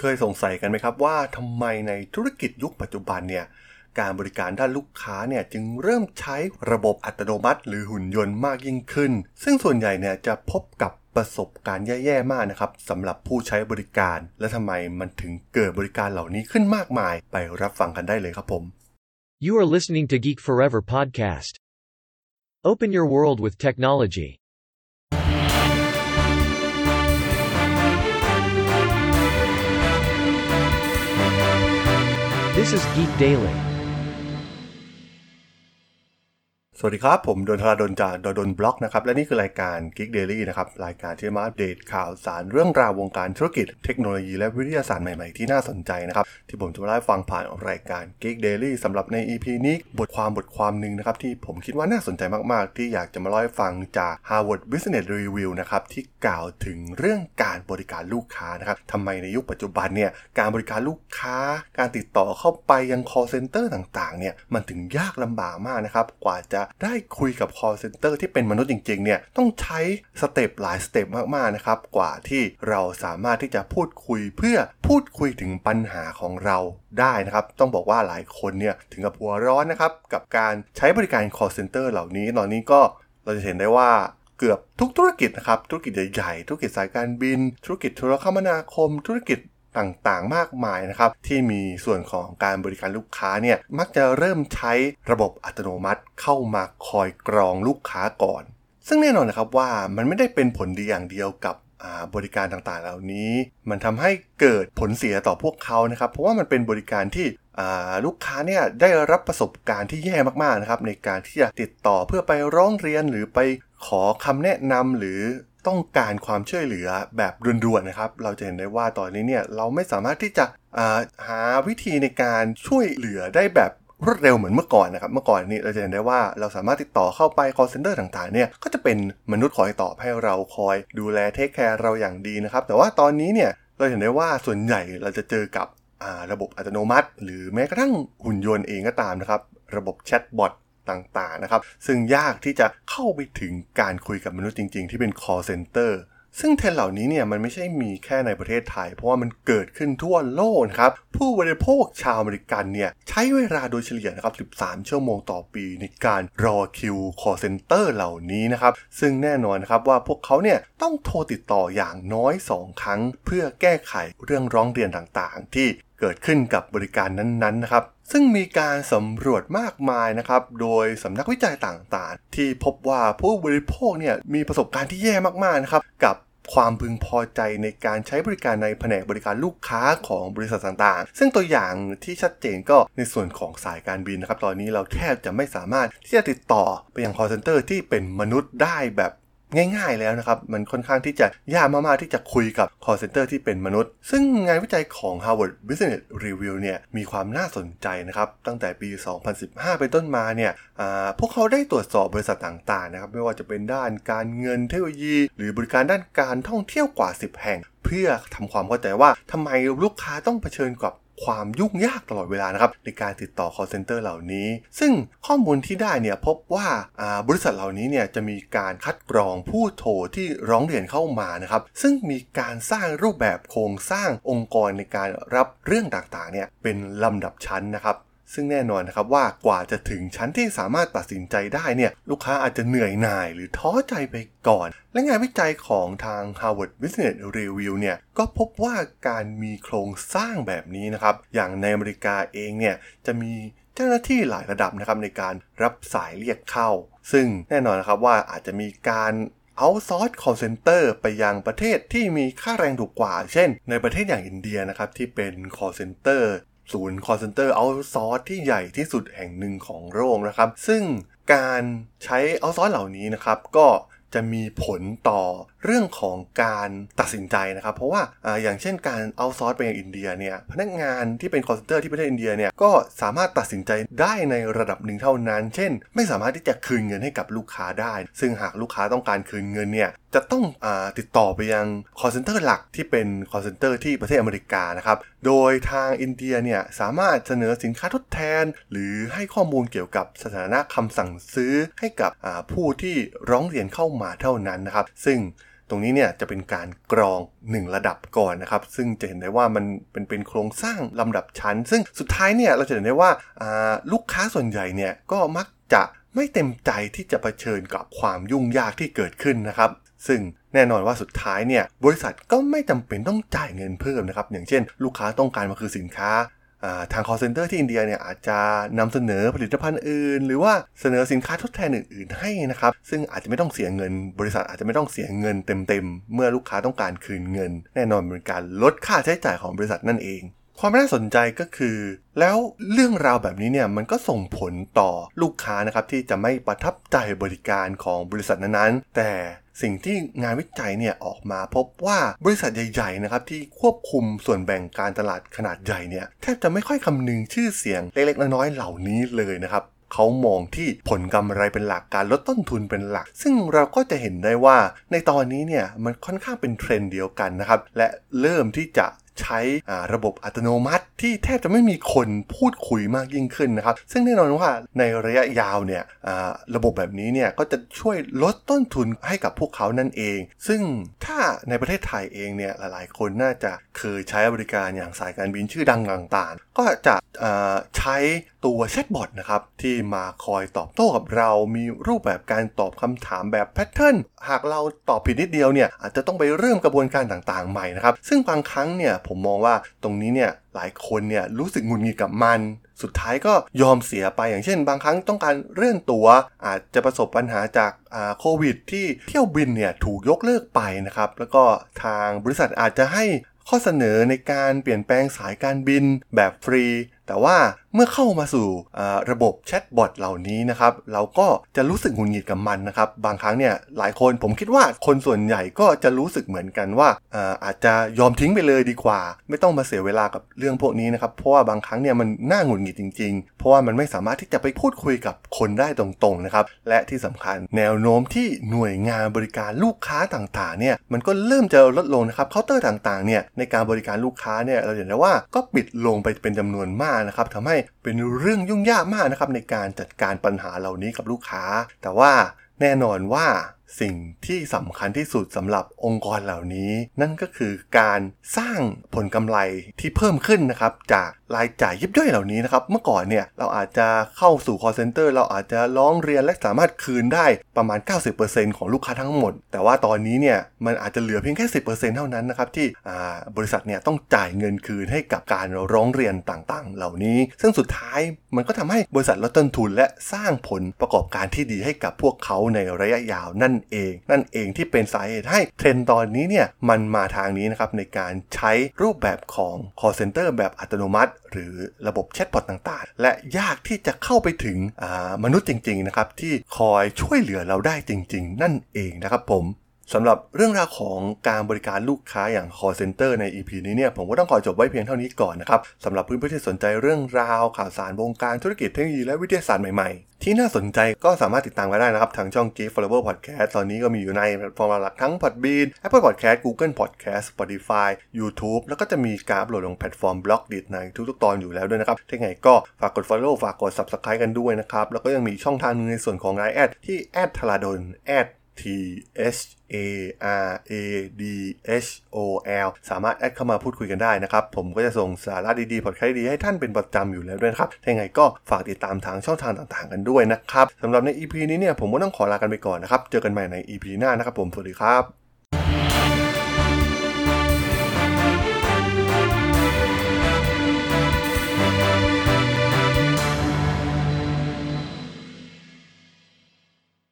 เคยสงสัยกันไหมครับว่าทำไมในธุรกิจยุคปัจจุบันเนี่ยการบริการด้านลูกค้าเนี่ยจึงเริ่มใช้ระบบอัตโนมัติ หรือหุ่นยนต์มากยิ่งขึ้น ซึ่งส่วนใหญ่เนี่ยจะพบกับประสบการณ์แย่ๆมากนะครับสำหรับผู้ใช้บริการ และทำไมมันถึงเกิดบริการเหล่านี้ขึ้นมากมาย ไปรับฟังกันได้เลยครับผม You are listening to Geek Forever podcast. Open your world with technology. This is Geek Daily. สวัสดีครับ ผมดนทราดนจากดนบล็อกนะครับ และนี่คือรายการ Geek Daily นะครับ รายการที่มาอัปเดตข่าวสารเรื่องราววงการธุรกิจเทคโนโลยีและวิทยาศาสตร์ใหม่ๆที่น่าสนใจนะครับ ที่ผมจะมาเล่าฟังผ่านรายการ Geek Daily สำหรับใน EP นี้ บทความบทความหนึ่งนะครับ ที่ผมคิดว่าน่าสนใจมากๆ ที่อยากจะมาเล่าให้ฟังจาก Harvard Business Review นะครับที่กล่าวถึงเรื่องการบริการลูกค้านะครับทำไมในยุคปัจจุบันเนี่ยการบริการลูกค้า การติดต่อเข้าไปยัง call center ต่างๆเนี่ยมันถึงยากลำบากมากนะครับกว่าจะได้คุยกับ call center ที่เป็นมนุษย์จริงๆเนี่ยต้องใช้สเต็ปหลายสเต็ปมากๆนะครับกว่าที่เราสามารถที่จะพูดคุยเพื่อพูดคุยถึงปัญหาของเราได้นะครับ ต้องบอกว่าหลายคนเนี่ยถึงกับหัวร้อนนะครับกับการใช้บริการ call center เหล่านี้ตอนนี้ก็เราจะเห็นได้ว่าเกือบทุกธุรกิจนะครับ ธุรกิจใหญ่ๆ ธุรกิจสายการบิน ธุรกิจโทรคมนาคม ธุรกิจ ต่างๆ มากมายนะครับที่มีส่วนของการบริการลูกค้าเนี่ยมักจะเริ่มใช้ระบบอัตโนมัติเข้ามาคอยกรองลูกค้าก่อน ซึ่งแน่นอนนะครับว่ามันไม่ได้เป็นผลดีอย่างเดียวกับบริการต่างๆ เหล่านี้ มันทำให้เกิดผลเสียต่อพวกเขานะครับ เพราะว่ามันเป็นบริการที่ลูกค้าเนี่ยได้รับประสบการณ์ที่แย่มากๆนะครับในการที่จะติดต่อเพื่อไปร้องเรียนหรือไปขอคำแนะนำหรือ ต้องการความช่วยเหลือแบบด่วนๆนะครับ เราจะเห็นได้ว่าตอนนี้เนี่ยเราไม่สามารถที่จะาหาวิธีในการช่วยเหลือได้แบบรวดเร็วเหมือนเมื่อก่อนนะครับ เมื่อก่อนนี้เราจะเห็นได้ว่าเราสามารถติดต่อเข้าไป call center ต่างๆ เนี่ยก็จะเป็นมนุษย์คอยตอบให้เราคอยดูแลเทคแคร์เราอย่างดีนะครับ แต่ว่าตอนนี้เนี่ยเราเห็นได้ว่าส่วนใหญ่เราจะเจอกับระบบอัตโนมัติ หรือแม้กระทั่งหุ่นยนต์เองก็ตามนะครับ ระบบแชทบอท ต่างๆนะครับ ซึ่งยากที่จะเข้าไปถึงการคุยกับมนุษย์จริง ๆ ที่เป็น call center ซึ่งเทรนเหล่านี้เนี่ยมันไม่ใช่มีแค่ในประเทศไทย เพราะว่ามันเกิดขึ้นทั่วโลกครับ ผู้บริโภคชาวอเมริกันเนี่ยใช้เวลาโดยเฉลี่ยนะครับ 13 ชั่วโมงต่อปีในการรอคิว call center เหล่านี้นะครับ ซึ่งแน่นอนนะครับว่าพวกเขาเนี่ยต้องโทรติดต่ออย่างน้อย 2 ครั้ง เพื่อแก้ไขเรื่องร้องเรียนต่างๆ ที่เกิดขึ้นกับบริการนั้นๆนะครับ ซึ่งมีการสำรวจมากมายนะครับ โดยสำนักวิจัยต่างๆ ที่พบว่าผู้บริโภคเนี่ยมีประสบการณ์ที่แย่มากๆนะครับ กับความพึงพอใจในการใช้บริการในแผนกบริการลูกค้าของบริษัทต่างๆ ซึ่งตัวอย่างที่ชัดเจนก็ในส่วนของสายการบินนะครับ ตอนนี้เราแทบจะไม่สามารถที่จะติดต่อไปยัง call center ที่เป็นมนุษย์ได้แบบ ง่ายๆแล้วนะครับ มันค่อนข้างที่จะยากมากๆที่จะคุยกับ call center ที่เป็นมนุษย์ ซึ่งงานวิจัยของ Harvard Business Review เนี่ยมีความน่าสนใจนะครับ ตั้งแต่ปี 2015 เป็นต้นมาเนี่ยพวกเขาได้ตรวจสอบบริษัทต่างๆนะครับไม่ว่าจะเป็นด้านการเงินเทคโนโลยี หรือบริการด้านการท่องเที่ยวกว่า 10 แห่ง เพื่อทำความเข้าใจว่าทำไมลูกค้าต้องเผชิญกับ ความยุ่งยากตลอดเวลานะครับในการติดต่อ call center เหล่านี้ ซึ่งข้อมูลที่ได้เนี่ยพบว่าบริษัทเหล่านี้เนี่ยจะมีการคัดกรองผู้โทรที่ร้องเรียนเข้ามานะครับ ซึ่งมีการสร้างรูปแบบโครงสร้างองค์กรในการรับเรื่องต่างๆเนี่ยเป็นลำดับชั้นนะครับ ซึ่งแน่นอนนะครับว่ากว่าจะถึงชั้นที่สามารถตัดสินใจได้เนี่ยลูกค้าอาจจะเหนื่อยหน่ายหรือท้อใจไปก่อน และงานวิจัยของทาง Harvard Business Review เนี่ยก็พบว่าการมีโครงสร้างแบบนี้นะครับอย่างในอเมริกาเองเนี่ยจะมีเจ้าหน้าที่หลายระดับนะครับในการรับสายเรียกเข้า ซึ่งแน่นอนนะครับว่าอาจจะมีการ outsource call center ไปยังประเทศที่มีค่าแรงถูกกว่า เช่น ในประเทศอย่างอินเดียนะครับที่เป็น call center ศูนย์ call center outsource ที่ใหญ่ที่สุดแห่งหนึ่งของโลกนะครับ ซึ่งการใช้ outsource เหล่านี้นะครับ ก็จะมีผลต่อ เรื่องของการตัดสินใจนะครับ เพราะว่าอย่างเช่นการ outsource ไปยังอินเดียเนี่ยพนักงานที่เป็น call center ที่ประเทศอินเดียเนี่ยก็สามารถตัดสินใจได้ในระดับหนึ่งเท่านั้น เช่น ไม่สามารถที่จะคืนเงินให้กับลูกค้าได้ ซึ่งหากลูกค้าต้องการคืนเงินเนี่ยจะต้องติดต่อไปยัง call center หลักที่เป็น call center ที่ประเทศอเมริกานะครับ โดยทางอินเดียเนี่ยสามารถเสนอสินค้าทดแทน หรือให้ข้อมูลเกี่ยวกับสถานะคำสั่งซื้อให้กับผู้ที่ร้องเรียนเข้ามาเท่านั้นนะครับ ซึ่ง ตรงนี้เนี่ยจะเป็นการกรอง 1 ระดับก่อนนะครับ ซึ่งจะเห็นได้ว่ามันเป็นเป็นโครงสร้างลำดับชั้น ซึ่งสุดท้ายเนี่ยเราจะเห็นได้ว่าลูกค้าส่วนใหญ่เนี่ยก็มักจะไม่เต็มใจที่จะะเผชิญกับความยุ่งยากที่เกิดขึ้นนะครับ ซึ่งแน่นอนว่าสุดท้ายเนี่ยบริษัทก็ไม่จำเป็นต้องจ่ายเงินเพิ่มนะครับอย่างเช่น ลูกค้าต้องการมาคือสินค้า ทาง call center ที่อินเดียเนี่ยอาจจะนำเสนอผลิตภัณฑ์อื่น หรือว่าเสนอสินค้าทดแทนอื่น ๆ ให้นะครับ ซึ่งอาจจะไม่ต้องเสียเงิน บริษัทอาจจะไม่ต้องเสียเงินเต็ม ๆ เมื่อลูกค้าต้องการคืนเงิน แน่นอนเป็นการลดค่าใช้จ่ายของบริษัทนั่นเอง ความน่าสนใจก็คือ แล้วเรื่องราวแบบนี้เนี่ยมันก็ส่งผลต่อลูกค้านะครับที่จะไม่ประทับใจบริการของบริษัทนั้นๆ แต่สิ่งที่งานวิจัยเนี่ยออกมาพบว่าบริษัทใหญ่ๆนะครับที่ควบคุมส่วนแบ่งการตลาดขนาดใหญ่เนี่ยแทบจะไม่ค่อยคำนึงชื่อเสียงเล็กๆน้อยๆเหล่านี้เลยนะครับเขามองที่ผลกำไรเป็นหลักการลดต้นทุนเป็นหลัก ซึ่งเราก็จะเห็นได้ว่าในตอนนี้เนี่ยมันค่อนข้างเป็นเทรนด์เดียวกันนะครับ และเริ่มที่จะ ใช้ระบบอัตโนมัติ ที่แทบจะไม่มีคนพูดคุยมากยิ่งขึ้นนะครับ ซึ่งแน่นอนว่าในระยะยาวเนี่ยระบบแบบนี้เนี่ยก็จะช่วยลดต้นทุนให้กับพวกเขานั่นเอง ซึ่งถ้าในประเทศไทยเองเนี่ยหลายๆ คนน่าจะเคยใช้บริการอย่างสายการบินชื่อดังต่างๆ ก็จะใช้ตัวแชทบอทนะครับที่มาคอยตอบโต้กับเรา มีรูปแบบการตอบคำถามแบบแพทเทิร์นหากเราตอบผิดนิดเดียวเนี่ยอาจจะต้องไปเริ่มกระบวนการต่างๆใหม่นะครับ ซึ่งบางครั้งเนี่ยผมมองว่าตรงนี้เนี่ยหลายคนเนี่ยรู้สึกหงุดหงิดกับมัน สุดท้ายก็ยอมเสียไปอย่างเช่น บางครั้งต้องการเรื่อนตัว อาจจะประสบปัญหาจากโควิด ที่เที่ยวบินเนี่ยถูกยกเลิกไปนะครับ แล้วก็ทางบริษัทอาจจะให้ข้อเสนอในการเปลี่ยนแปลงสายการบินแบบฟรี แต่ว่า เมื่อเข้ามาสู่ระบบแชทบอทเหล่านี้นะครับ เราก็จะรู้สึกหงุดหงิดกับมันนะครับ บางครั้งเนี่ยหลายคนผมคิดว่าคนส่วนใหญ่ก็จะรู้สึกเหมือนกันว่าอาจจะยอมทิ้งไปเลยดีกว่า ไม่ต้องมาเสียเวลากับเรื่องพวกนี้นะครับ เพราะว่าบางครั้งเนี่ยมันน่าหงุดหงิดจริงๆ เพราะว่ามันไม่สามารถที่จะไปพูดคุยกับคนได้ตรงๆนะครับ และที่สำคัญแนวโน้มที่หน่วยงานบริการลูกค้าต่างๆ เนี่ยมันก็เริ่มจะลดลงนะครับเคาน์เตอร์ต่างๆ เนี่ยในการบริการลูกค้าเนี่ยเราเห็นได้ว่าก็ปิดลงไปเป็นจำนวนมากนะครับทำให้เป็นเรื่องยุ่งยากมากนะครับในการจัดการปัญหาเหล่านี้กับลูกค้า แต่ว่าแน่นอนว่า สิ่งที่สำคัญที่สุดสำหรับองค์กรเหล่านี้ นั่นก็คือการสร้างผลกำไรที่เพิ่มขึ้นนะครับ จากรายจ่ายยิบย่อยเหล่านี้นะครับ เมื่อก่อนเนี่ยเราอาจจะเข้าสู่ call center เราอาจจะร้องเรียนและสามารถคืนได้ประมาณ 90%ของลูกค้าทั้งหมด แต่ว่าตอนนี้เนี่ยมันอาจจะเหลือเพียงแค่ 10%เท่านั้นนะครับที่บริษัทเนี่ยต้องจ่ายเงินคืนให้กับการร้องเรียนต่างๆ เหล่านี้ ซึ่งสุดท้ายมันก็ทำให้บริษัทลดต้นทุน และสร้างผลประกอบการที่ดีให้กับพวกเขาในระยะยาวนั่นเอง นั่นเองที่เป็นสาเหตุให้เทรนตอนนี้เนี่ยมันมาทางนี้นะครับในการใช้รูปแบบของ call center แบบอัตโนมัติ หรือระบบแชทบอทต่างๆ และยากที่จะเข้าไปถึงมนุษย์จริงๆนะครับที่คอยช่วยเหลือเราได้จริง ๆ นั่นเองนะครับผม สำหรับเรื่องราวของการบริการลูกค้าอย่าง call center ใน EP นี้เนี่ยผมก็ต้องขอจบไว้เพียงเท่านี้ก่อนนะครับสำหรับเพื่อนๆที่สนใจเรื่องราวข่าวสารวงการธุรกิจเทคโนโลยีและวิทยาศาสตร์ใหม่ๆ ที่น่าสนใจก็สามารถติดตามกันได้นะครับ ทางช่อง g i f t Forever Podcast ตอนนี้ก็มีอยู่ในแพลตฟอร์มหลักทั้ง Podbean Apple Podcast Google Podcast Spotify YouTube แล้วก็จะมีการอัปโหลดลงแพลตฟอร์ม Blockdit ในทุกๆตอนอยู่แล้วด้วยนะครับถ้าไงก็ฝากกด Follow ฝากกด Subscribe กันด้วยนะครับแล้วก็ยังมีช่องทางนึงในส่วนของไลน์แอดที่แอดทราดนแอด T H A R A D H O L สามารถแอดเข้ามาพูดคุยกันได้นะครับ ผมก็จะส่งสาระดีๆพอดแคสต์ดีให้ท่านเป็นประจำอยู่แล้วด้วยครับถ้าไงก็ฝากติดตามทางช่องทางต่างๆกันด้วยนะครับสำหรับใน EP นี้เนี่ยผมก็ต้องขอลากันไปก่อนนะครับ เจอกันใหม่ใน EP หน้านะครับผม สวัสดีครับ